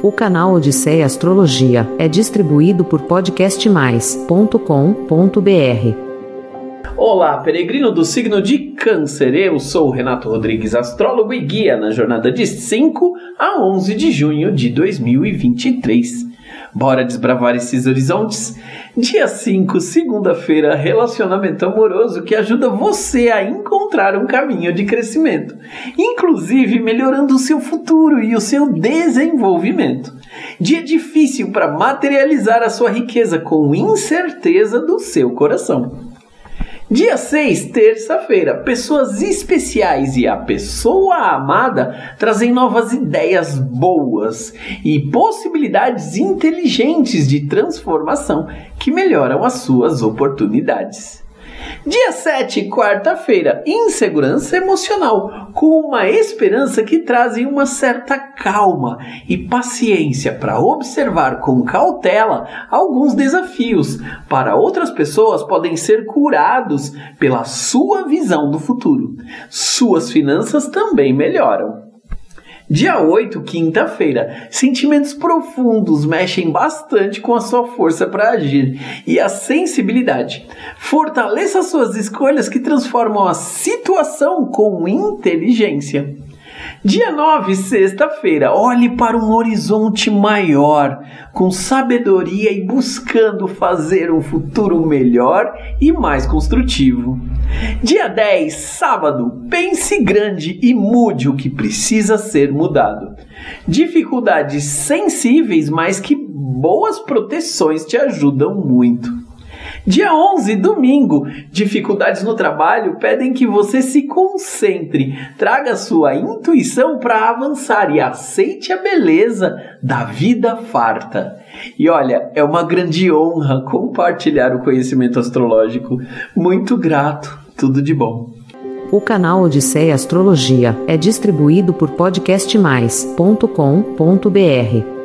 O canal Odisseia Astrologia é distribuído por podcastmais.com.br. Olá, peregrino do signo de Câncer. Eu sou Renato Rodrigues, astrólogo e guia na jornada de 5 a 11 de junho de 2023. Bora desbravar esses horizontes? Dia 5, segunda-feira, relacionamento amoroso que ajuda você a encontrar um caminho de crescimento, inclusive melhorando o seu futuro e o seu desenvolvimento. Dia difícil para materializar a sua riqueza com incerteza do seu coração. Dia 6, terça-feira, pessoas especiais e a pessoa amada trazem novas ideias boas e possibilidades inteligentes de transformação que melhoram as suas oportunidades. Dia 7, quarta-feira, insegurança emocional, com uma esperança que trazem uma certa calma e paciência para observar com cautela alguns desafios. Para outras pessoas podem ser curados pela sua visão do futuro. Suas finanças também melhoram. Dia 8, quinta-feira. Sentimentos profundos mexem bastante com a sua força para agir e a sensibilidade. Fortaleça suas escolhas que transformam a situação com inteligência. Dia 9, sexta-feira. Olhe para um horizonte maior, com sabedoria e buscando fazer um futuro melhor e mais construtivo. Dia 10, sábado. Pense grande e mude o que precisa ser mudado. Dificuldades sensíveis, mas que boas proteções te ajudam muito. Dia 11, domingo. Dificuldades no trabalho pedem que você se concentre, traga sua intuição para avançar e aceite a beleza da vida farta. E olha, é uma grande honra compartilhar o conhecimento astrológico. Muito grato. Tudo de bom. O canal Odisseia Astrologia é distribuído por podcastmais.com.br.